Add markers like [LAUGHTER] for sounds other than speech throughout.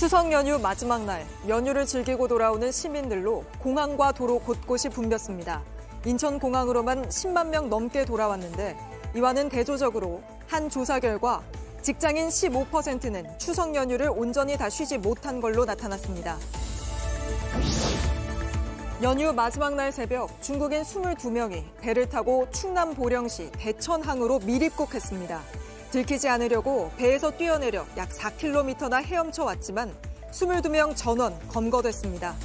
추석 연휴 마지막 날 연휴를 즐기고 돌아오는 시민들로 공항과 도로 곳곳이 붐볐습니다. 인천공항으로만 10만 명 넘게 돌아왔는데 이와는 대조적으로 한 조사 결과 직장인 15%는 추석 연휴를 온전히 다 쉬지 못한 걸로 나타났습니다. 연휴 마지막 날 새벽 중국인 22명이 배를 타고 충남 보령시 대천항으로 밀입국했습니다. 들키지 않으려고 배에서 뛰어내려 약 4km나 헤엄쳐 왔지만 22명 전원 검거됐습니다.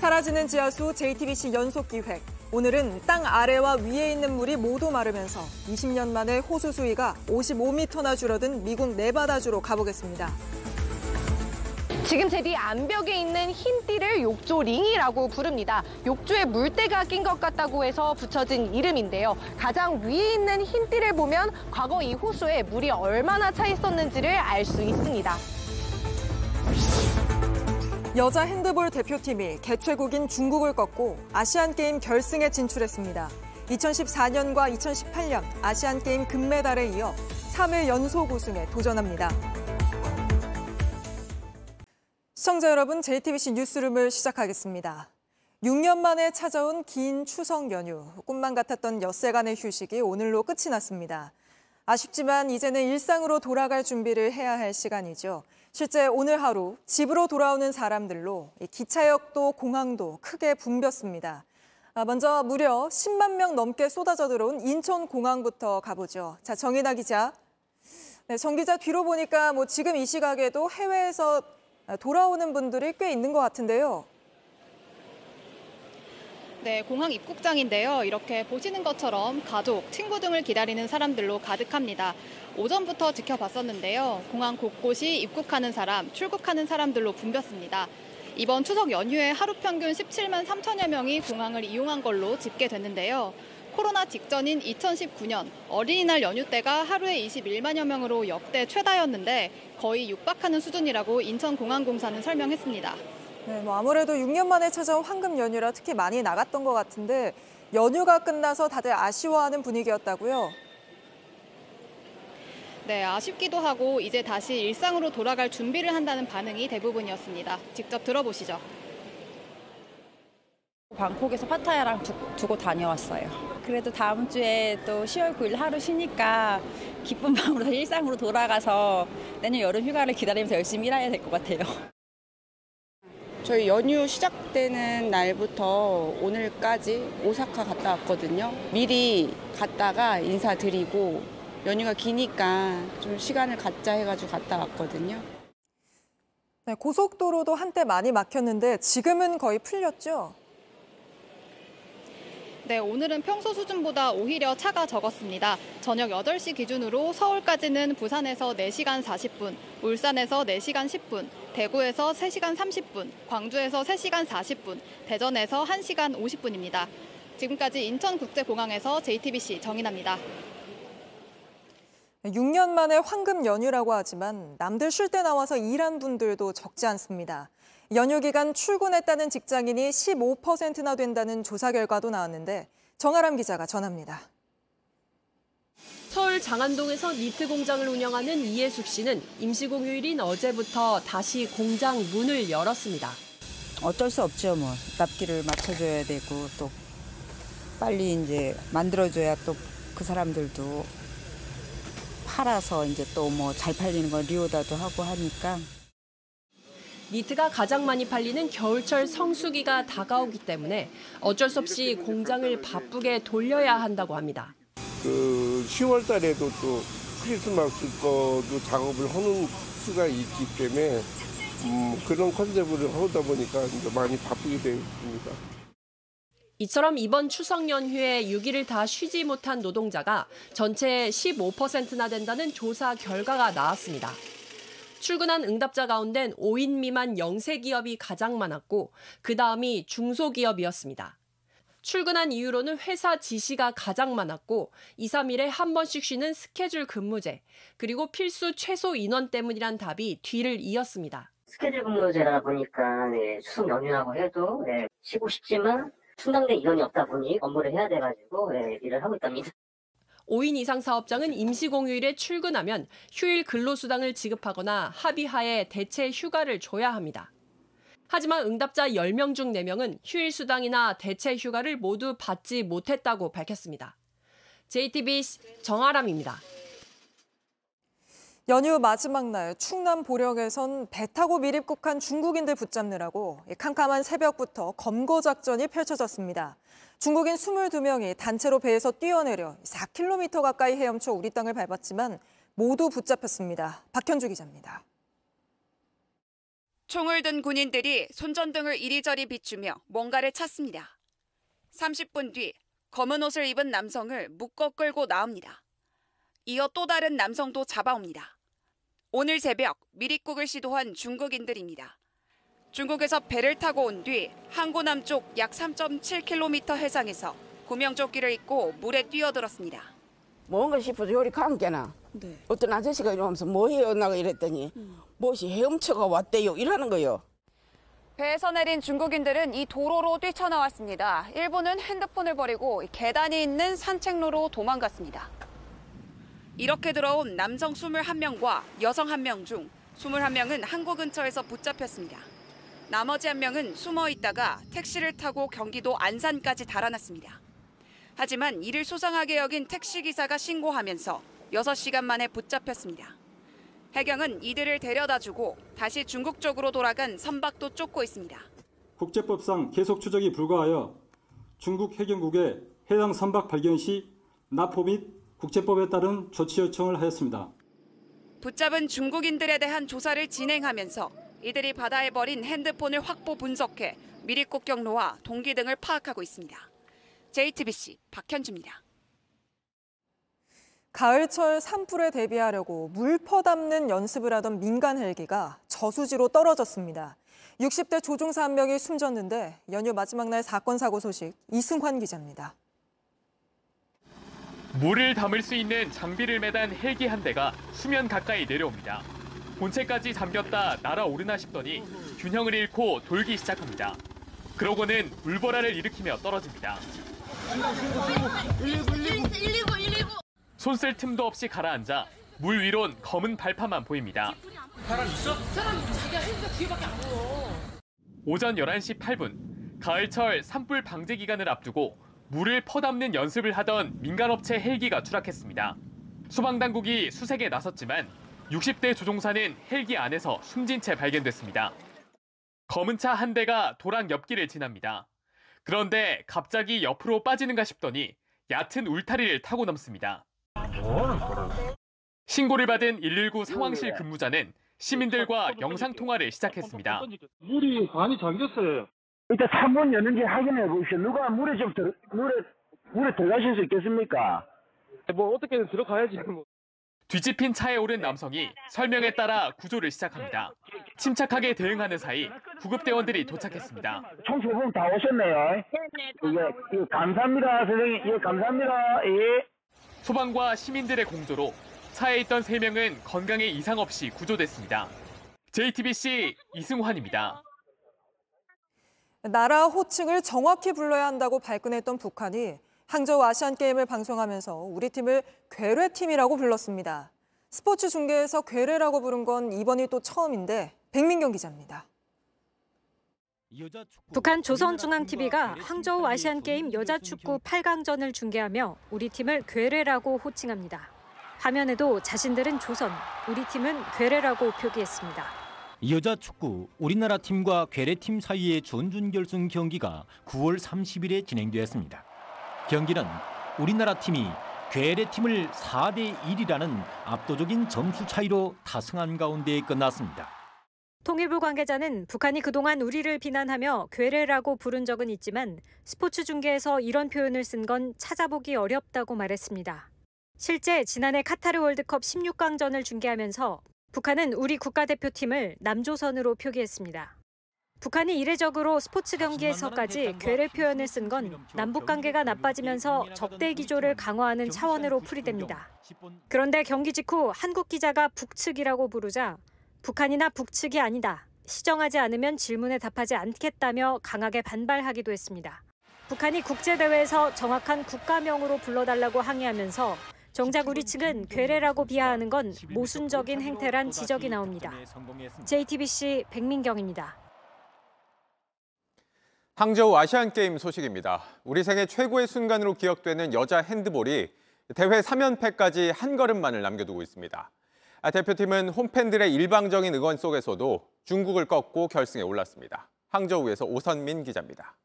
사라지는 지하수 JTBC 연속 기획. 오늘은 땅 아래와 위에 있는 물이 모두 마르면서 20년 만에 호수 수위가 55m나 줄어든 미국 네바다주로 가보겠습니다. 지금 제 뒤 암벽에 있는 흰 띠를 욕조 링이라고 부릅니다. 욕조에 물때가 낀 것 같다고 해서 붙여진 이름인데요. 가장 위에 있는 흰 띠를 보면 과거 이 호수에 물이 얼마나 차 있었는지를 알 수 있습니다. 여자 핸드볼 대표팀이 개최국인 중국을 꺾고 아시안게임 결승에 진출했습니다. 2014년과 2018년 아시안게임 금메달에 이어 3회 연속 우승에 도전합니다. 시청자 여러분, JTBC 뉴스룸을 시작하겠습니다. 6년 만에 찾아온 긴 추석 연휴, 꿈만 같았던 엿새간의 휴식이 오늘로 끝이 났습니다. 아쉽지만 이제는 일상으로 돌아갈 준비를 해야 할 시간이죠. 실제 오늘 하루 집으로 돌아오는 사람들로 기차역도 공항도 크게 붐볐습니다. 아, 먼저 무려 10만 명 넘게 쏟아져 들어온 인천공항부터 가보죠. 자, 정인아 기자. 네, 정 기자 뒤로 보니까 뭐 지금 이 시각에도 해외에서 돌아오는 분들이 꽤 있는 것 같은데요. 네, 공항 입국장인데요. 이렇게 보시는 것처럼 가족, 친구 등을 기다리는 사람들로 가득합니다. 오전부터 지켜봤었는데요. 공항 곳곳이 입국하는 사람, 출국하는 사람들로 붐볐습니다. 이번 추석 연휴에 하루 평균 17만 3천여 명이 공항을 이용한 걸로 집계됐는데요. 코로나 직전인 2019년 어린이날 연휴 때가 하루에 21만여 명으로 역대 최다였는데 거의 육박하는 수준이라고 인천공항공사는 설명했습니다. 네, 뭐 아무래도 6년 만에 찾아온 황금 연휴라 특히 많이 나갔던 것 같은데 연휴가 끝나서 다들 아쉬워하는 분위기였다고요? 네, 아쉽기도 하고 이제 다시 일상으로 돌아갈 준비를 한다는 반응이 대부분이었습니다. 직접 들어보시죠. 방콕에서 파타야랑 두, 두고 다녀왔어요. 그래도 다음 주에 또 10월 9일 하루 쉬니까 기쁜 [LAUGHS] 마음으로 일상으로 돌아가서 내년 여름 휴가를 기다리면서 열심히 일해야 될 것 같아요. 저희 연휴 시작되는 날부터 오늘까지 오사카 갔다 왔거든요. 미리 갔다가 인사드리고 연휴가 기니까 좀 시간을 갖자 해가지고 갔다 왔거든요. 네, 고속도로도 한때 많이 막혔는데 지금은 거의 풀렸죠? 네, 오늘은 평소 수준보다 오히려 차가 적었습니다. 저녁 8시 기준으로 서울까지는 부산에서 4시간 40분, 울산에서 4시간 10분, 대구에서 3시간 30분, 광주에서 3시간 40분, 대전에서 1시간 50분입니다. 지금까지 인천국제공항에서 JTBC 정인아입니다. 6년 만에 황금 연휴라고 하지만 남들 쉴 때 나와서 일한 분들도 적지 않습니다. 연휴 기간 출근했다는 직장인이 15%나 된다는 조사 결과도 나왔는데 정아람 기자가 전합니다. 서울 장안동에서 니트 공장을 운영하는 이예숙 씨는 임시공휴일인 어제부터 다시 공장 문을 열었습니다. 어쩔 수 없죠, 뭐. 납기를 맞춰줘야 되고 또 빨리 이제 만들어줘야 또 그 사람들도 팔아서 이제 또 뭐 잘 팔리는 거 리오다도 하고 하니까. 니트가 가장 많이 팔리는 겨울철 성수기가 다가오기 때문에 어쩔 수 없이 공장을 바쁘게 돌려야 한다고 합니다. 그 10월 달에도 또 크리스마스 거도 작업을 하는 수가 있기 때문에 음, 그런 컨셉으로 하다 보니까 많이 바쁘게 되어 있습니다. 이처럼 이번 추석 연휴에 6일을 다 쉬지 못한 노동자가 전체의 15%나 된다는 조사 결과가 나왔습니다. 출근한 응답자 가운데 5인 미만 영세 기업이 가장 많았고 그 다음이 중소기업이었습니다. 출근한 이유로는 회사 지시가 가장 많았고 2, 3일에 한 번씩 쉬는 스케줄 근무제, 그리고 필수 최소 인원 때문이란 답이 뒤를 이었습니다. 스케줄 근무제라 보니까 네, 추석 연휴라고 해도 네, 쉬고 싶지만 충당된 인원이 없다 보니 업무를 해야 돼가지고 네, 일을 하고 있답니다. 5인 이상 사업장은 임시공휴일에 출근하면 휴일 근로수당을 지급하거나 합의하에 대체 휴가를 줘야 합니다. 하지만 응답자 10명 중 4명은 휴일 수당이나 대체 휴가를 모두 받지 못했다고 밝혔습니다. JTBC 정아람입니다. 연휴 마지막 날 충남 보령에선 배 타고 미입국한 중국인들 붙잡느라고 캄캄한 새벽부터 검거 작전이 펼쳐졌습니다. 중국인 22명이 단체로 배에서 뛰어내려 4km 가까이 헤엄쳐 우리 땅을 밟았지만 모두 붙잡혔습니다. 박현주 기자입니다. 총을 든 군인들이 손전등을 이리저리 비추며 뭔가를 찾습니다. 30분 뒤 검은 옷을 입은 남성을 묶어 끌고 나옵니다. 이어 또 다른 남성도 잡아옵니다. 오늘 새벽 미립국을 시도한 중국인들입니다. 중국에서 배를 타고 온 뒤 항구 남쪽 약 3.7km 해상에서 구명조끼를 입고 물에 뛰어들었습니다. 뭔가 싶어서 요리 관계나 어떤 아저씨가 이러면서 뭐 해요? 나가 이랬더니 무엇이 헤엄쳐가 왔대요 이러는 거요. 배에서 내린 중국인들은 이 도로로 뛰쳐나왔습니다. 일부는 핸드폰을 버리고 계단이 있는 산책로로 도망갔습니다. 이렇게 들어온 남성 21명과 여성 1명 중 21명은 항구 근처에서 붙잡혔습니다. 나머지 한 명은 숨어 있다가 택시를 타고 경기도 안산까지 달아났습니다. 하지만 이를 소상하게 여긴 택시기사가 신고하면서 6시간 만에 붙잡혔습니다. 해경은 이들을 데려다주고 다시 중국 쪽으로 돌아간 선박도 쫓고 있습니다. 국제법상 계속 추적이 불가하여 중국 해경국에 해당 선박 발견 시 납포 및 국제법에 따른 조치 요청을 하였습니다. 붙잡은 중국인들에 대한 조사를 진행하면서 이들이 바다에 버린 핸드폰을 확보 분석해 미립국 경로와 동기 등을 파악하고 있습니다. JTBC 박현주입니다. 가을철 산불에 대비하려고 물 퍼담는 연습을 하던 민간 헬기가 저수지로 떨어졌습니다. 60대 조종사 한 명이 숨졌는데 연휴 마지막 날 사건 사고 소식 이승환 기자입니다. 물을 담을 수 있는 장비를 매단 헬기 한 대가 수면 가까이 내려옵니다. 본체까지 잠겼다 날아오르나 싶더니 균형을 잃고 돌기 시작합니다. 그러고는 물보라를 일으키며 떨어집니다. 손쓸 틈도 없이 가라앉아 물 위론 검은 발파만 보입니다. 사람 있어? 사람 자기가 헬기가 뒤에밖에 안 보여. 오전 11시 8분 가을철 산불 방제 기간을 앞두고 물을 퍼담는 연습을 하던 민간업체 헬기가 추락했습니다. 소방당국이 수색에 나섰지만 60대 조종사는 헬기 안에서 숨진 채 발견됐습니다. 검은 차 한 대가 도랑 옆길을 지납니다. 그런데 갑자기 옆으로 빠지는가 싶더니 얕은 울타리를 타고 넘습니다. 신고를 받은 119 상황실 근무자는 시민들과 영상통화를 시작했습니다. 물이 많이 잠겼어요. 일단 창문 여는지 확인해 보십시오. 누가 물에 좀 들, 물에 물에 들어가실 수 있겠습니까? 뭐 어떻게든 들어가야지. 뭐. 뒤집힌 차에 오른 남성이 설명에 따라 구조를 시작합니다. 침착하게 대응하는 사이 구급대원들이 도착했습니다. 총소분 다 오셨네요. 예, 예, 감사합니다, 선생님. 예, 감사합니다. 예. 소방과 시민들의 공조로 차에 있던 3명은 건강에 이상 없이 구조됐습니다. JTBC 이승환입니다. 나라 호칭을 정확히 불러야 한다고 발끈했던 북한이 항저우 아시안게임을 방송하면서 우리 팀을 괴뢰팀이라고 불렀습니다. 스포츠 중계에서 괴뢰라고 부른 건 이번이 또 처음인데 백민경 기자입니다. 북한 조선중앙TV가 항저우 아시안게임 여자축구 8강전을 중계하며 우리 팀을 괴뢰라고 호칭합니다. 화면에도 자신들은 조선, 우리 팀은 괴뢰라고 표기했습니다. 여자 축구 우리나라 팀과 괴뢰팀 사이의 준준결승 경기가 9월 30일에 진행되었습니다. 경기는 우리나라 팀이 괴뢰팀을 4대 1이라는 압도적인 점수 차이로 타승한 가운데 끝났습니다. 통일부 관계자는 북한이 그동안 우리를 비난하며 괴뢰라고 부른 적은 있지만 스포츠 중계에서 이런 표현을 쓴 건 찾아보기 어렵다고 말했습니다. 실제 지난해 카타르 월드컵 16강전을 중계하면서 북한은 우리 국가대표팀을 남조선으로 표기했습니다. 북한이 이례적으로 스포츠 경기에서까지 괴뢰 표현을 쓴 건 남북 관계가 나빠지면서 적대 기조를 강화하는 차원으로 풀이됩니다. 그런데 경기 직후 한국 기자가 북측이라고 부르자 북한이나 북측이 아니다. 시정하지 않으면 질문에 답하지 않겠다며 강하게 반발하기도 했습니다. 북한이 국제대회에서 정확한 국가명으로 불러달라고 항의하면서 정작 우리 측은 괴뢰라고 비하하는 건 모순적인 행태란 지적이 나옵니다. JTBC 백민경입니다. 항저우 아시안게임 소식입니다. 우리 생애 최고의 순간으로 기억되는 여자 핸드볼이 대회 3연패까지 한 걸음만을 남겨두고 있습니다. 아, 대표팀은 홈팬들의 일방적인 응원 속에서도 중국을 꺾고 결승에 올랐습니다. 항저우에서 오선민 기자입니다.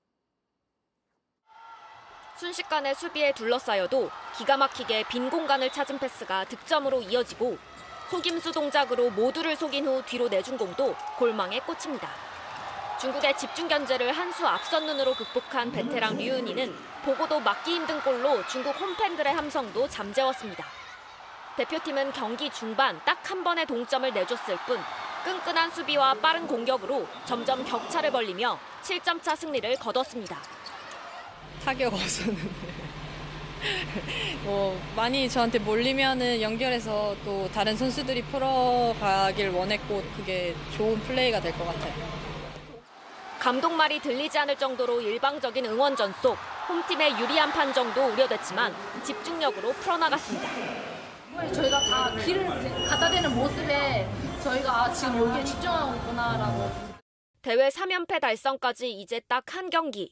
순식간에 수비에 둘러싸여도 기가 막히게 빈 공간을 찾은 패스가 득점으로 이어지고 속임수 동작으로 모두를 속인 후 뒤로 내준 공도 골망에 꽂힙니다. 중국의 집중 견제를 한 수 앞선 눈으로 극복한 베테랑 류은이는 보고도 막기 힘든 골로 중국 홈팬들의 함성도 잠재웠습니다. 대표팀은 경기 중반 딱 한 번의 동점을 내줬을 뿐 끈끈한 수비와 빠른 공격으로 점점 격차를 벌리며 7점 차 승리를 거뒀습니다. 타격 없었는데 [LAUGHS] 뭐 많이 저한테 몰리면은 연결해서 또 다른 선수들이 풀어가길 원했고 그게 좋은 플레이가 될 것 같아요. 감독 말이 들리지 않을 정도로 일방적인 응원 전 속 홈팀의 유리한 판정도 우려됐지만 집중력으로 풀어나갔습니다. 저희가 다 길을 갖다 대는 모습에 저희가 아, 지금 여기에 집중하고 있구나라고. 대회 3연패 달성까지 이제 딱 한 경기.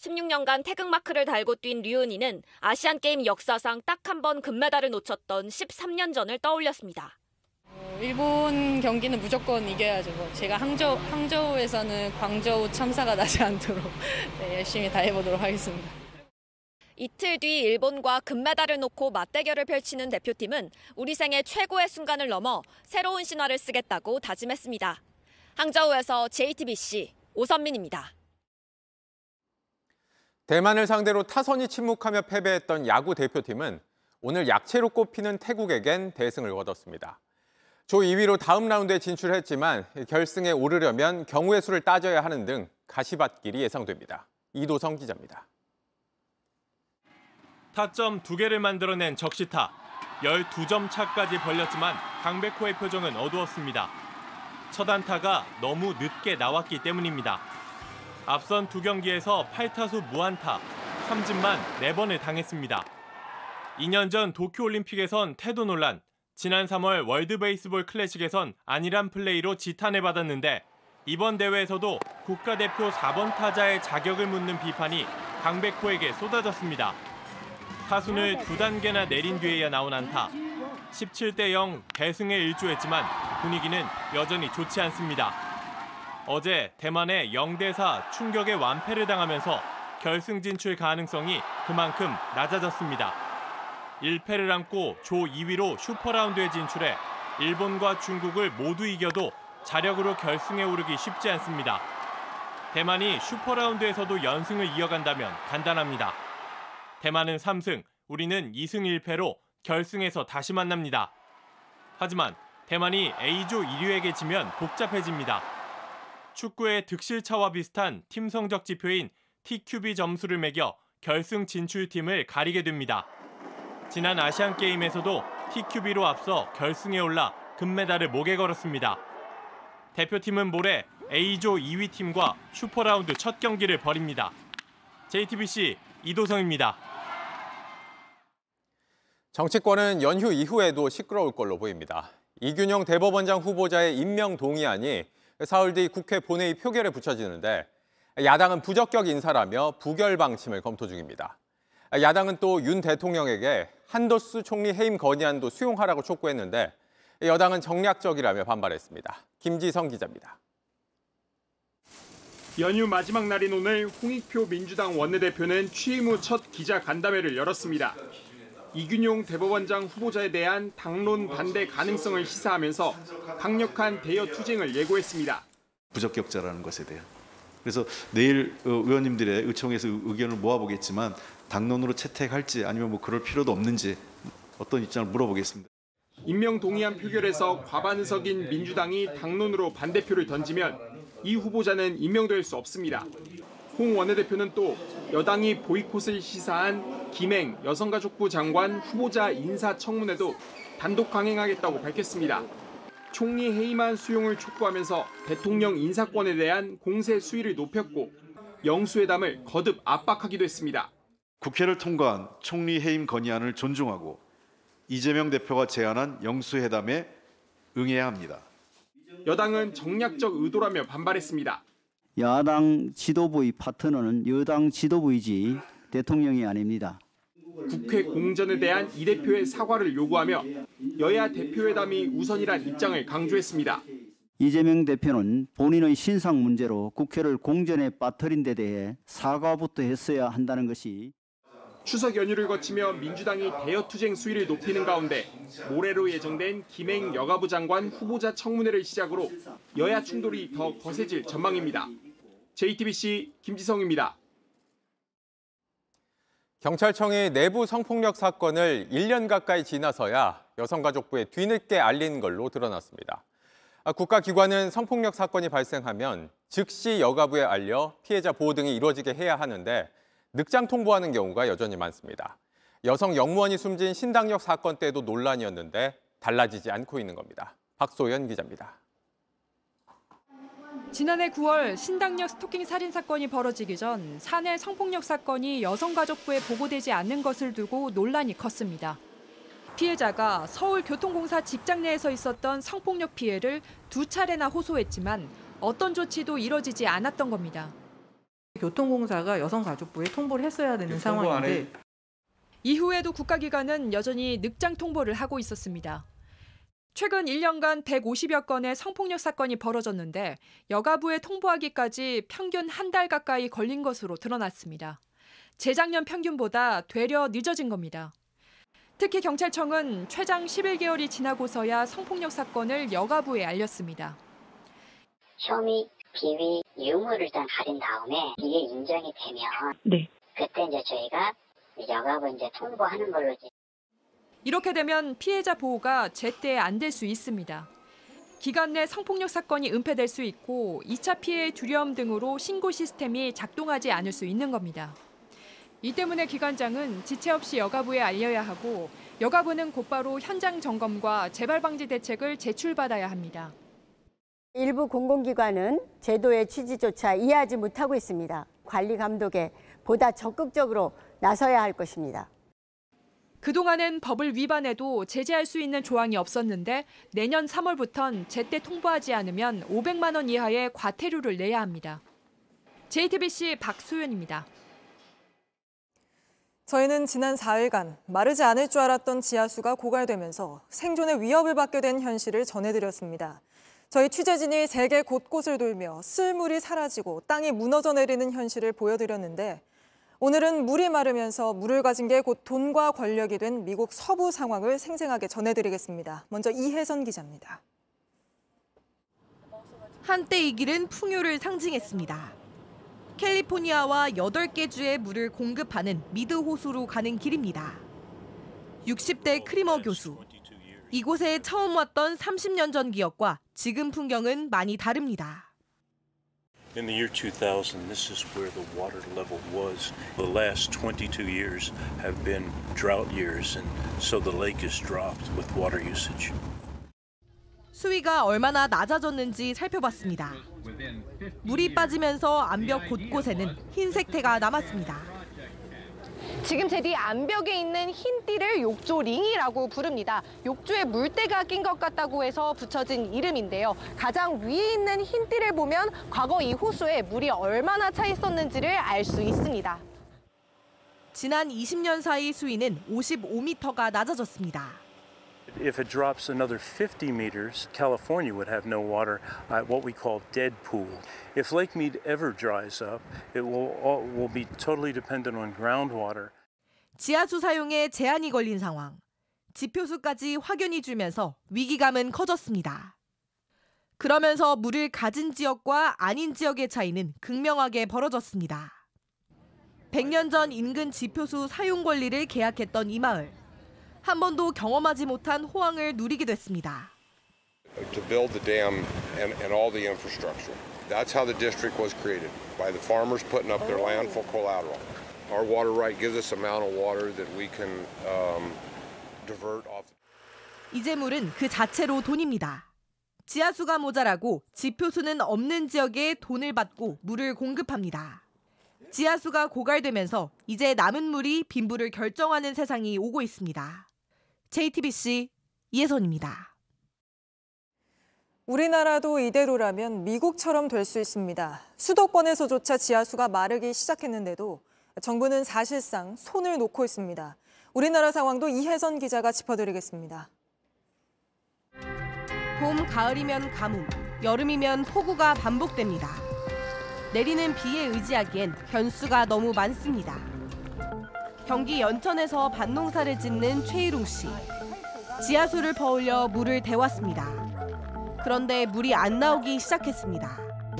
16년간 태극마크를 달고 뛴 류은이는 아시안게임 역사상 딱 한 번 금메달을 놓쳤던 13년 전을 떠올렸습니다. 어, 일본 경기는 무조건 이겨야죠. 뭐 제가 항저우, 항저우에서는 광저우 참사가 나지 않도록 [LAUGHS] 네, 열심히 다해보도록 하겠습니다. 이틀 뒤 일본과 금메달을 놓고 맞대결을 펼치는 대표팀은 우리 생애 최고의 순간을 넘어 새로운 신화를 쓰겠다고 다짐했습니다. 항저우에서 JTBC 오선민입니다. 대만을 상대로 타선이 침묵하며 패배했던 야구 대표팀은 오늘 약체로 꼽히는 태국에겐 대승을 거뒀습니다. 조 2위로 다음 라운드에 진출했지만 결승에 오르려면 경우의 수를 따져야 하는 등 가시밭길이 예상됩니다. 이도성 기자입니다. 타점 2개를 만들어낸 적시타. 12점 차까지 벌렸지만 강백호의 표정은 어두웠습니다. 첫 안타가 너무 늦게 나왔기 때문입니다. 앞선 두 경기에서 8타수 무안타, 3진만 4번을 당했습니다. 2년 전 도쿄올림픽에선 태도 논란, 지난 3월 월드베이스볼 클래식에선 안일한 플레이로 지탄을 받았는데 이번 대회에서도 국가대표 4번 타자의 자격을 묻는 비판이 강백호에게 쏟아졌습니다. 타순을 두 단계나 내린 뒤에야 나온 안타. 17대 0 대승에 일조했지만 분위기는 여전히 좋지 않습니다. 어제 대만의 0대 4 충격의 완패를 당하면서 결승 진출 가능성이 그만큼 낮아졌습니다. 1패를 안고 조 2위로 슈퍼라운드에 진출해 일본과 중국을 모두 이겨도 자력으로 결승에 오르기 쉽지 않습니다. 대만이 슈퍼라운드에서도 연승을 이어간다면 간단합니다. 대만은 3승, 우리는 2승 1패로 결승에서 다시 만납니다. 하지만 대만이 A조 1위에게 지면 복잡해집니다. 축구의 득실차와 비슷한 팀 성적 지표인 TQB 점수를 매겨 결승 진출팀을 가리게 됩니다. 지난 아시안 게임에서도 TQB로 앞서 결승에 올라 금메달을 목에 걸었습니다. 대표팀은 모레 A조 2위 팀과 슈퍼라운드 첫 경기를 벌입니다. JTBC 이도성입니다. 정치권은 연휴 이후에도 시끄러울 걸로 보입니다. 이균용 대법원장 후보자의 임명 동의안이 사흘 뒤 국회 본회의 표결에 붙여지는데 야당은 부적격 인사라며 부결 방침을 검토 중입니다. 야당은 또 윤 대통령에게 한도수 총리 해임 건의안도 수용하라고 촉구했는데 여당은 정략적이라며 반발했습니다. 김지성 기자입니다. 연휴 마지막 날인 오늘 홍익표 민주당 원내대표는 취임 후 첫 기자 간담회를 열었습니다. 이균용 대법원장 후보자에 대한 당론 반대 가능성을 시사하면서 강력한 대여 투쟁을 예고했습니다. 부적격자라는 것에 대한. 그래서 내일 어, 의원님들의 의총에서 의견을 모아보겠지만 당론으로 채택할지 아니면 뭐 그럴 필요도 없는지 어떤 입장을 물어보겠습니다. 임명 동의안 표결에서 과반 의석인 민주당이 당론으로 반대표를 던지면 이 후보자는 임명될 수 없습니다. 홍 원내대표는 또 여당이 보이콧을 시사한 김행 여성가족부 장관 후보자 인사청문회도 단독 강행하겠다고 밝혔습니다. 총리 해임안 수용을 촉구하면서 대통령 인사권에 대한 공세 수위를 높였고 영수회담을 거듭 압박하기도 했습니다. 국회를 통과한 총리 해임 건의안을 존중하고 이재명 대표가 제안한 영수회담에 응해야 합니다. 여당은 정략적 의도라며 반발했습니다. 야당 지도부의 파트너는 여당 지도부이지 대통령이 아닙니다. 국회 공전에 대한 이 대표의 사과를 요구하며 여야 대표회담이 우선이란 입장을 강조했습니다. 이재명 대표는 본인의 신상 문제로 국회를 공전에 빠뜨린 데 대해 사과부터 했어야 한다는 것이 추석 연휴를 거치며 민주당이 대여투쟁 수위를 높이는 가운데 모레로 예정된 김행 여가부 장관 후보자 청문회를 시작으로 여야 충돌이 더 거세질 전망입니다. JTBC 김지성입니다. 경찰청이 내부 성폭력 사건을 1년 가까이 지나서야 여성가족부에 뒤늦게 알린 걸로 드러났습니다. 아, 국가기관은 성폭력 사건이 발생하면 즉시 여가부에 알려 피해자 보호 등이 이루어지게 해야 하는데 늑장 통보하는 경우가 여전히 많습니다. 여성 영무원이 숨진 신당역 사건 때도 논란이었는데 달라지지 않고 있는 겁니다. 박소연 기자입니다. 지난해 9월 신당역 스토킹 살인 사건이 벌어지기 전 사내 성폭력 사건이 여성가족부에 보고되지 않는 것을 두고 논란이 컸습니다. 피해자가 서울교통공사 직장 내에서 있었던 성폭력 피해를 두 차례나 호소했지만 어떤 조치도 이뤄지지 않았던 겁니다. 교통공사가 여성가족부에 통보를 했어야 되는 상황인데 이후에도 국가기관은 여전히 늑장 통보를 하고 있었습니다. 최근 1년간 150여 건의 성폭력 사건이 벌어졌는데 여가부에 통보하기까지 평균 한 달 가까이 걸린 것으로 드러났습니다. 재작년 평균보다 되려 늦어진 겁니다. 특히 경찰청은 최장 11개월이 지나고서야 성폭력 사건을 여가부에 알렸습니다. 혐의, 비위, 유무를 일단 가린 다음에 이게 인정이 되면 네. 그때 이제 저희가 여가부 이제 통보하는 걸로 이제 이렇게 되면 피해자 보호가 제때 안 될 수 있습니다. 기간 내 성폭력 사건이 은폐될 수 있고 2차 피해의 두려움 등으로 신고 시스템이 작동하지 않을 수 있는 겁니다. 이 때문에 기관장은 지체 없이 여가부에 알려야 하고 여가부는 곧바로 현장 점검과 재발 방지 대책을 제출받아야 합니다. 일부 공공기관은 제도의 취지조차 이해하지 못하고 있습니다. 관리 감독에 보다 적극적으로 나서야 할 것입니다. 그동안엔 법을 위반해도 제재할 수 있는 조항이 없었는데 내년 3월부턴 제때 통보하지 않으면 500만 원 이하의 과태료를 내야 합니다. JTBC 박소연입니다. 저희는 지난 4일간 마르지 않을 줄 알았던 지하수가 고갈되면서 생존의 위협을 받게 된 현실을 전해드렸습니다. 저희 취재진이 세계 곳곳을 돌며 쓸물이 사라지고 땅이 무너져 내리는 현실을 보여드렸는데 오늘은 물이 마르면서 물을 가진 게 곧 돈과 권력이 된 미국 서부 상황을 생생하게 전해드리겠습니다. 먼저 이혜선 기자입니다. 한때 이 길은 풍요를 상징했습니다. 캘리포니아와 8개 주의 물을 공급하는 미드 호수로 가는 길입니다. 60대 크리머 교수. 이곳에 처음 왔던 30년 전 기억과 지금 풍경은 많이 다릅니다. In the year 2000, this is where the water level was. The last 22 years have been drought years, and so the lake has dropped with water usage. 수위가 얼마나 낮아졌는지 살펴봤습니다. 물이 빠지면서 암벽 곳곳에는 흰색 태가 남았습니다. 지금 제 뒤 암벽에 있는 흰 띠를 욕조 링이라고 부릅니다. 욕조에 물때가 낀 것 같다고 해서 붙여진 이름인데요. 가장 위에 있는 흰 띠를 보면 과거 이 호수에 물이 얼마나 차 있었는지를 알 수 있습니다. 지난 20년 사이 수위는 55m가 낮아졌습니다. If it drops another 50 meters, California would have no water at what we call dead pool. If Lake Mead ever dries up, it will, will be totally dependent on groundwater. 지하수 사용에 제한이 걸린 상황. 지표수까지 확연히 줄면서 위기감은 커졌습니다. 그러면서 물을 가진 지역과 아닌 지역의 차이는 극명하게 벌어졌습니다. 100년 전 인근 지표수 사용 권리를 계약했던 이 마을. 한 번도 경험하지 못한 호황을 누리게 됐습니다. To build the dam and, and all the infrastructure. That's how the district was created, by the farmers putting up their land for collateral. Our water right gives us amount of water that we can um, divert off. 이제 물은 그 자체로 돈입니다. 지하수가 모자라고 지표수는 없는 지역에 돈을 받고 물을 공급합니다. 지하수가 고갈되면서 이제 남은 물이 빈부를 결정하는 세상이 오고 있습니다. JTBC 이혜선입니다. 우리나라도 이대로라면 미국처럼 될 수 있습니다. 수도권에서조차 지하수가 마르기 시작했는데도 정부는 사실상 손을 놓고 있습니다. 우리나라 상황도 이혜선 기자가 짚어드리겠습니다. 봄, 가을이면 가뭄, 여름이면 폭우가 반복됩니다. 내리는 비에 의지하기엔 변수가 너무 많습니다. 경기 연천에서 밭농사를 짓는 최일웅 씨. 지하수를 퍼올려 물을 대왔습니다. 그런데 물이 안 나오기 시작했습니다.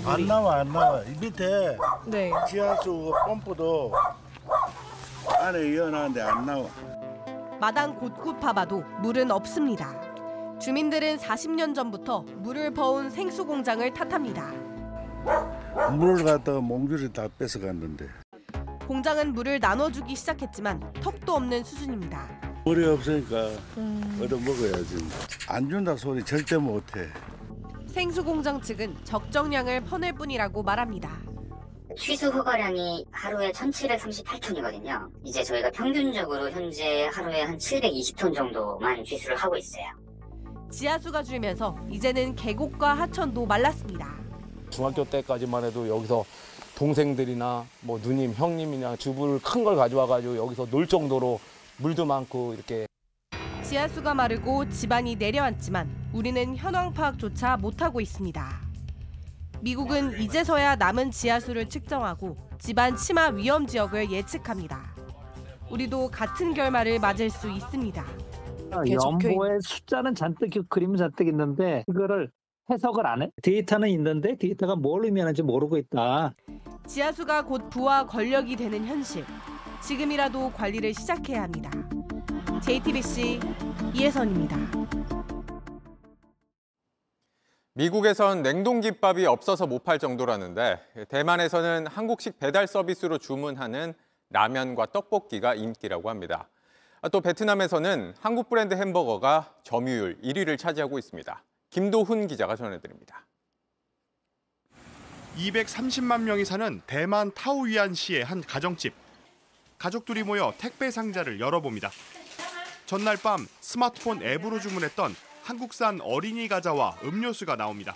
안 나와 안 나와 이 밑에 네. 지하수 펌프도 안에 이어놨는데 안 나와 마당 곳곳 파봐도 물은 없습니다. 주민들은 40년 전부터 물을 퍼온 생수 공장을 탓합니다. 물을 갖다가 몽줄이 다 뺏어갔는데 공장은 물을 나눠주기 시작했지만 턱도 없는 수준입니다. 물이 없으니까 얻어 먹어야지 안 준다 소리 절대 못해 생수 공장 측은 적정량을 퍼낼 뿐이라고 말합니다. 취수 허가량이 하루에 1738톤이거든요. 이제 저희가 평균적으로 현재 하루에 한 720톤 정도만 취수를 하고 있어요. 지하수가 줄면서 이제는 계곡과 하천도 말랐습니다. 중학교 때까지만 해도 여기서 동생들이나 뭐 누님, 형님이나 주부를 큰 걸 가져와 가지고 여기서 놀 정도로 물도 많고 이렇게 지하수가 마르고 집안이 내려앉지만 우리는 현황 파악조차 못하고 있습니다. 미국은 이제서야 남은 지하수를 측정하고 집안 침하 위험 지역을 예측합니다. 우리도 같은 결말을 맞을 수 있습니다. 연보에 숫자는 잔뜩 그림은 잔뜩 있는데 그거를 해석을 안 해. 데이터는 있는데 데이터가 뭘 의미하는지 모르고 있다. 지하수가 곧 부와 권력이 되는 현실. 지금이라도 관리를 시작해야 합니다. JTBC 이혜선입니다. 미국에선 냉동김밥이 없어서 못 팔 정도라는데 대만에서는 한국식 배달 서비스로 주문하는 라면과 떡볶이가 인기라고 합니다. 또 베트남에서는 한국 브랜드 햄버거가 점유율 1위를 차지하고 있습니다. 김도훈 기자가 전해드립니다. 230만 명이 사는 대만 타오위안시의 한 가정집. 가족들이 모여 택배 상자를 열어봅니다. 전날 밤 스마트폰 앱으로 주문했던 한국산 어린이 과자와 음료수가 나옵니다.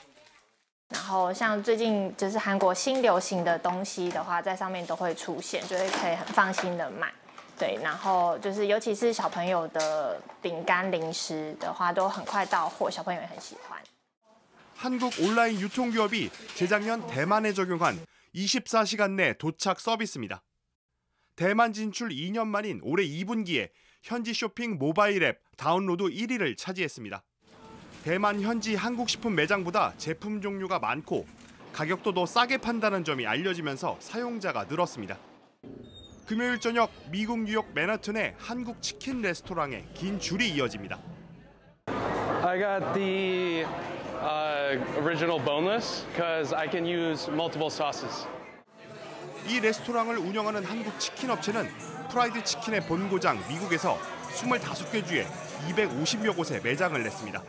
然后像最近就是韩国新流行的东西的话，在上面都会出现，就会可以很放心的买。 对，然后就是尤其是小朋友的饼干、零食的话，都很快到货，小朋友也很喜欢。 한국 온라인 유통기업이 재작년 대만에 적용한 24시간 내 도착 서비스입니다. 대만 진출 2년 만인 올해 2분기에 현지 쇼핑 모바일 앱 다운로드 1위를 차지했습니다. 대만 현지 한국식품 매장보다 제품 종류가 많고 가격도 더 싸게 판다는 점이 알려지면서 사용자가 늘었습니다. 금요일 저녁 미국 뉴욕 맨하튼의 한국 치킨 레스토랑에 긴 줄이 이어집니다. I got the uh, original boneless because I can use multiple sauces. 이 레스토랑을 운영하는 한국 치킨 업체는 프라이드 치킨의 본고장 미국에서 25개 주에 250여 곳에 매장을 냈습니다.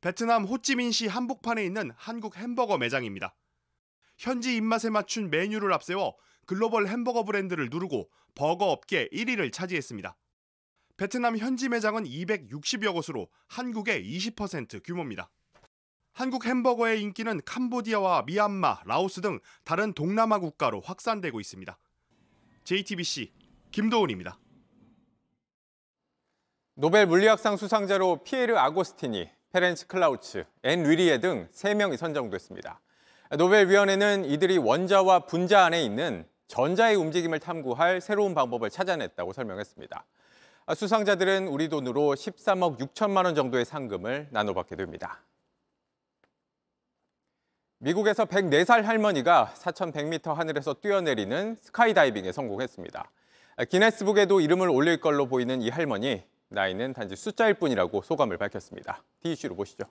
베트남 호찌민시 한복판에 있는 한국 햄버거 매장입니다. 현지 입맛에 맞춘 메뉴를 앞세워 글로벌 햄버거 브랜드를 누르고 버거 업계 1위를 차지했습니다. 베트남 현지 매장은 260여 곳으로 한국의 20% 규모입니다. 한국 햄버거의 인기는 캄보디아와 미얀마, 라오스 등 다른 동남아 국가로 확산되고 있습니다. JTBC 김도훈입니다. 노벨 물리학상 수상자로 피에르 아고스티니, 페렌츠 크라우스, 앤 륄리에 등 3명이 선정됐습니다. 노벨 위원회는 이들이 원자와 분자 안에 있는 전자의 움직임을 탐구할 새로운 방법을 찾아냈다고 설명했습니다. 수상자들은 우리 돈으로 13억 6천만 원 정도의 상금을 나눠받게 됩니다. 미국에서 104살 할머니가 4,100m 하늘에서 뛰어내리는 스카이다이빙에 성공했습니다. 기네스북에도 이름을 올릴 걸로 보이는 이 할머니, 나이는 단지 숫자일 뿐이라고 소감을 밝혔습니다. DEC로 보시죠.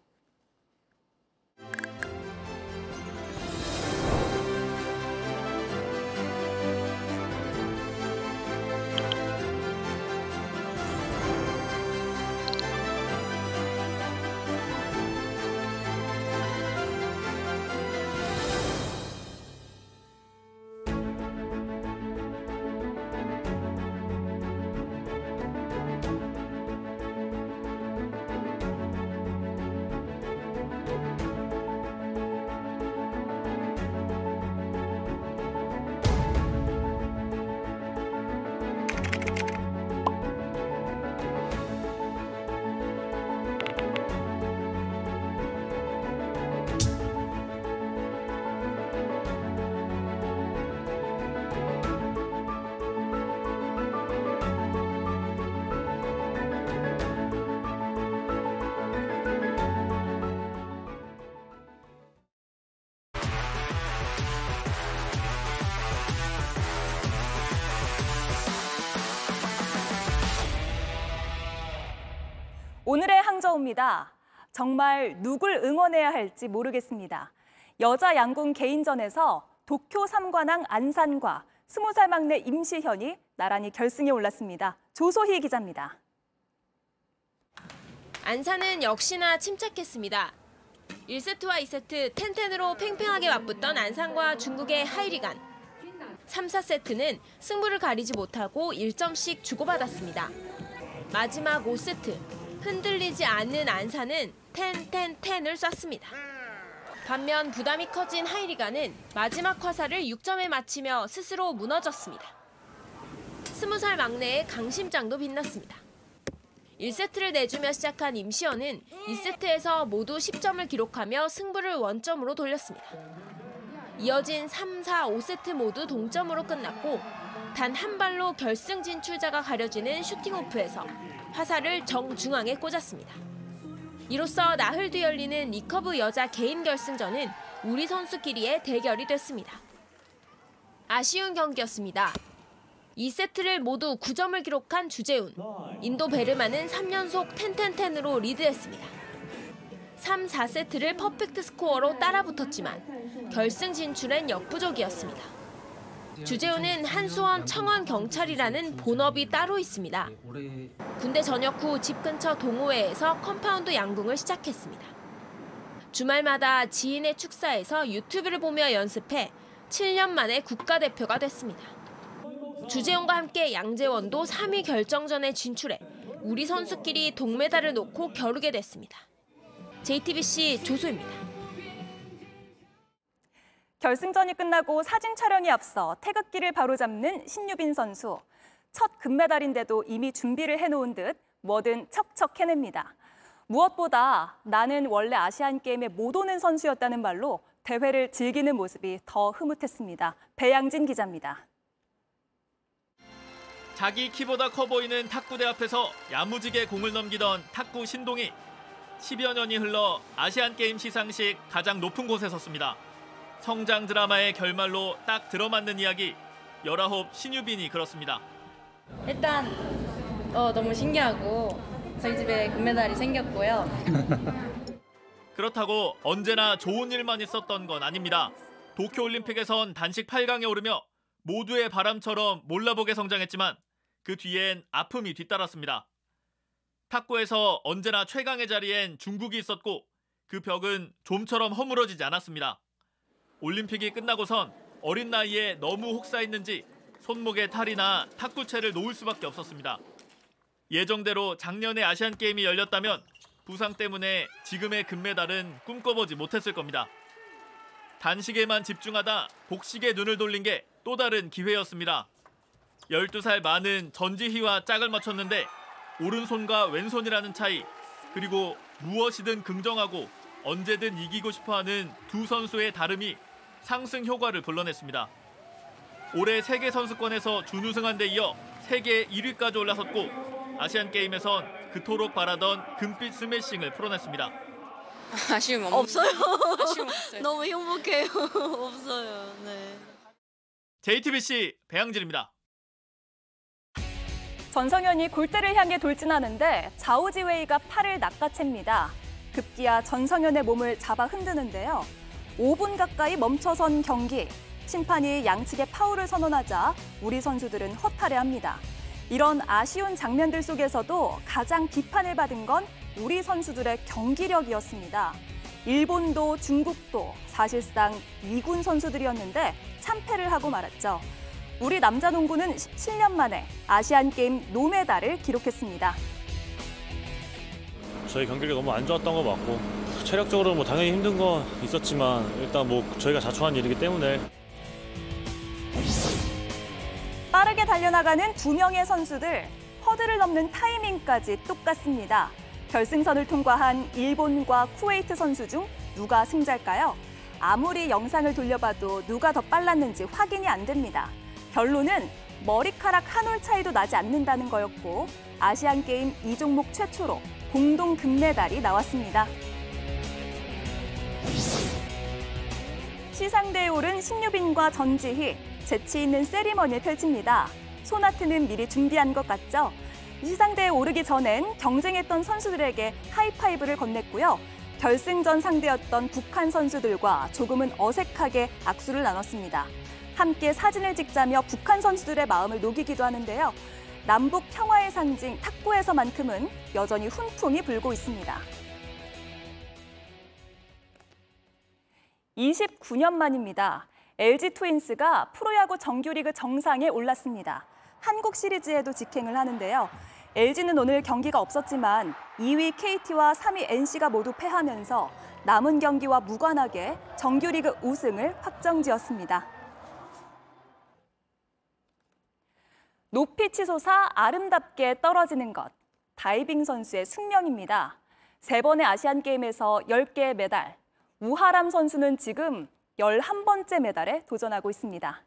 항저우입니다. 정말 누굴 응원해야 할지 모르겠습니다. 여자 양궁 개인전에서 도쿄 삼관왕 안산과 스무 살 막내 임시현이 나란히 결승에 올랐습니다. 조소희 기자입니다. 안산은 역시나 침착했습니다. 1세트와 2세트 텐텐으로 팽팽하게 맞붙던 안산과 중국의 하이리간. 3, 4세트는 승부를 가리지 못하고 1점씩 주고받았습니다. 마지막 5세트, 흔들리지 않는 안산은 10, 10, 10을 쐈습니다. 반면 부담이 커진 하이리가는 마지막 화살을 6점에 맞히며 스스로 무너졌습니다. 20살 막내의 강심장도 빛났습니다. 1세트를 내주며 시작한 임시연은 2세트에서 모두 10점을 기록하며 승부를 원점으로 돌렸습니다. 이어진 3, 4, 5세트 모두 동점으로 끝났고 단 한 발로 결승 진출자가 가려지는 슈팅오프에서 화살을 정중앙에 꽂았습니다. 이로써 나흘 뒤 열리는 리커브 여자 개인 결승전은 우리 선수끼리의 대결이 됐습니다. 아쉬운 경기였습니다. 2세트를 모두 9점을 기록한 주재훈. 인도 베르마는 3연속 10-10-10으로 리드했습니다. 3, 4세트를 퍼펙트 스코어로 따라붙었지만 결승 진출엔 역부족이었습니다. 주재훈은 한수원 청원 경찰이라는 본업이 따로 있습니다. 군대 전역 후 집 근처 동호회에서 컴파운드 양궁을 시작했습니다. 주말마다 지인의 축사에서 유튜브를 보며 연습해 7년 만에 국가대표가 됐습니다. 주재훈과 함께 양재원도 3위 결정전에 진출해 우리 선수끼리 동메달을 놓고 겨루게 됐습니다. JTBC 조소희입니다. 결승전이 끝나고 사진 촬영에 앞서 태극기를 바로잡는 신유빈 선수. 첫 금메달인데도 이미 준비를 해놓은 듯 뭐든 척척 해냅니다. 무엇보다 나는 원래 아시안게임에 못 오는 선수였다는 말로 대회를 즐기는 모습이 더 흐뭇했습니다. 배양진 기자입니다. 자기 키보다 커 보이는 탁구대 앞에서 야무지게 공을 넘기던 탁구 신동이 10여 년이 흘러 아시안게임 시상식 가장 높은 곳에 섰습니다. 성장 드라마의 결말로 딱 들어맞는 이야기, 열아홉 신유빈이 그렇습니다. 일단 어, 너무 신기하고 저희 집에 금메달이 생겼고요. [LAUGHS] 그렇다고 언제나 좋은 일만 있었던 건 아닙니다. 도쿄올림픽에선 단식 8강에 오르며 모두의 바람처럼 몰라보게 성장했지만 그 뒤엔 아픔이 뒤따랐습니다. 탁구에서 언제나 최강의 자리엔 중국이 있었고 그 벽은 좀처럼 허물어지지 않았습니다. 올림픽이 끝나고선 어린 나이에 너무 혹사했는지 손목에 탈이나 탁구채를 놓을 수밖에 없었습니다. 예정대로 작년에 아시안게임이 열렸다면 부상 때문에 지금의 금메달은 꿈꿔보지 못했을 겁니다. 단식에만 집중하다 복식에 눈을 돌린 게 또 다른 기회였습니다. 12살 많은 전지희와 짝을 맞췄는데 오른손과 왼손이라는 차이 그리고 무엇이든 긍정하고 언제든 이기고 싶어하는 두 선수의 다름이 상승 효과를 불러냈습니다. 올해 세계 선수권에서 준우승한 데 이어 세계 1위까지 올라섰고 아시안 게임에선 그토록 바라던 금빛 스매싱을 풀어냈습니다. [LAUGHS] 아쉬움 없... 없어요. [LAUGHS] 아쉬움 없어요. 너무 행복해요. [LAUGHS] 없어요. 네. JTBC 배양진입니다. 전성현이 골대를 향해 돌진하는데 좌우지웨이가 팔을 낚아챕니다. 급기야 전성현의 몸을 잡아 흔드는데요. 5분 가까이 멈춰선 경기. 심판이 양측의 파울을 선언하자 우리 선수들은 허탈해합니다. 이런 아쉬운 장면들 속에서도 가장 비판을 받은 건 우리 선수들의 경기력이었습니다. 일본도 중국도 사실상 2군 선수들이었는데 참패를 하고 말았죠. 우리 남자 농구는 17년 만에 아시안게임 노메달을 기록했습니다. 저희 경기력이 너무 안 좋았던 거 맞고 체력적으로 뭐 당연히 힘든 건 있었지만 일단 뭐 저희가 자초한 일이기 때문에 빠르게 달려나가는 두 명의 선수들 허들을 넘는 타이밍까지 똑같습니다. 결승선을 통과한 일본과 쿠웨이트 선수 중 누가 승자일까요? 아무리 영상을 돌려봐도 누가 더 빨랐는지 확인이 안 됩니다. 결론은 머리카락 한 올 차이도 나지 않는다는 거였고 아시안게임 이 종목 최초로 공동 금메달이 나왔습니다. 시상대에 오른 신유빈과 전지희, 재치 있는 세리머니를 펼칩니다. 소나트는 미리 준비한 것 같죠? 시상대에 오르기 전엔 경쟁했던 선수들에게 하이파이브를 건넸고요. 결승전 상대였던 북한 선수들과 조금은 어색하게 악수를 나눴습니다. 함께 사진을 찍자며 북한 선수들의 마음을 녹이기도 하는데요. 남북 평화의 상징 탁구에서만큼은 여전히 훈풍이 불고 있습니다. 29년 만입니다. LG 트윈스가 프로야구 정규리그 정상에 올랐습니다. 한국 시리즈에도 직행을 하는데요. LG는 오늘 경기가 없었지만 2위 KT와 3위 NC가 모두 패하면서 남은 경기와 무관하게 정규리그 우승을 확정지었습니다. 높이 치솟아 아름답게 떨어지는 것. 다이빙 선수의 숙명입니다. 세 번의 아시안 게임에서 10개의 메달. 우하람 선수는 지금 11번째 메달에 도전하고 있습니다.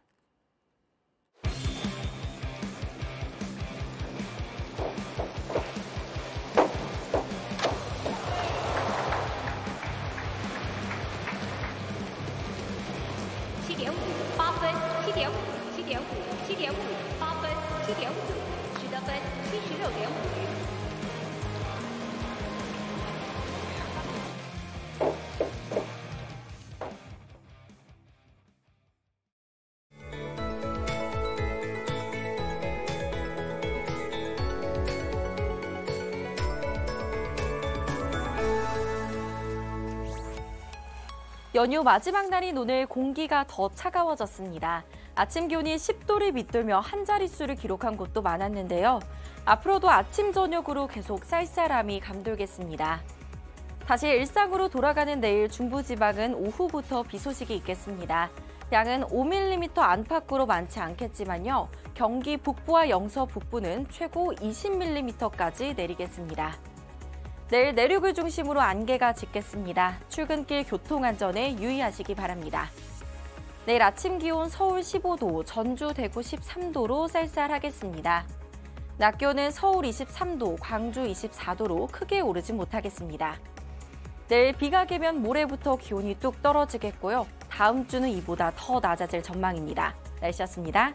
연휴 마지막 날인 오늘 공기가 더 차가워졌습니다. 아침 기온이 10도를 밑돌며 한 자릿수를 기록한 곳도 많았는데요. 앞으로도 아침 저녁으로 계속 쌀쌀함이 감돌겠습니다. 다시 일상으로 돌아가는 내일 중부지방은 오후부터 비 소식이 있겠습니다. 양은 5mm 안팎으로 많지 않겠지만요. 경기 북부와 영서 북부는 최고 20mm까지 내리겠습니다. 내일 내륙을 중심으로 안개가 짙겠습니다. 출근길 교통안전에 유의하시기 바랍니다. 내일 아침 기온 서울 15도, 전주, 대구 13도로 쌀쌀하겠습니다. 낮 기온은 서울 23도, 광주 24도로 크게 오르지 못하겠습니다. 내일 비가 개면 모레부터 기온이 뚝 떨어지겠고요. 다음 주는 이보다 더 낮아질 전망입니다. 날씨였습니다.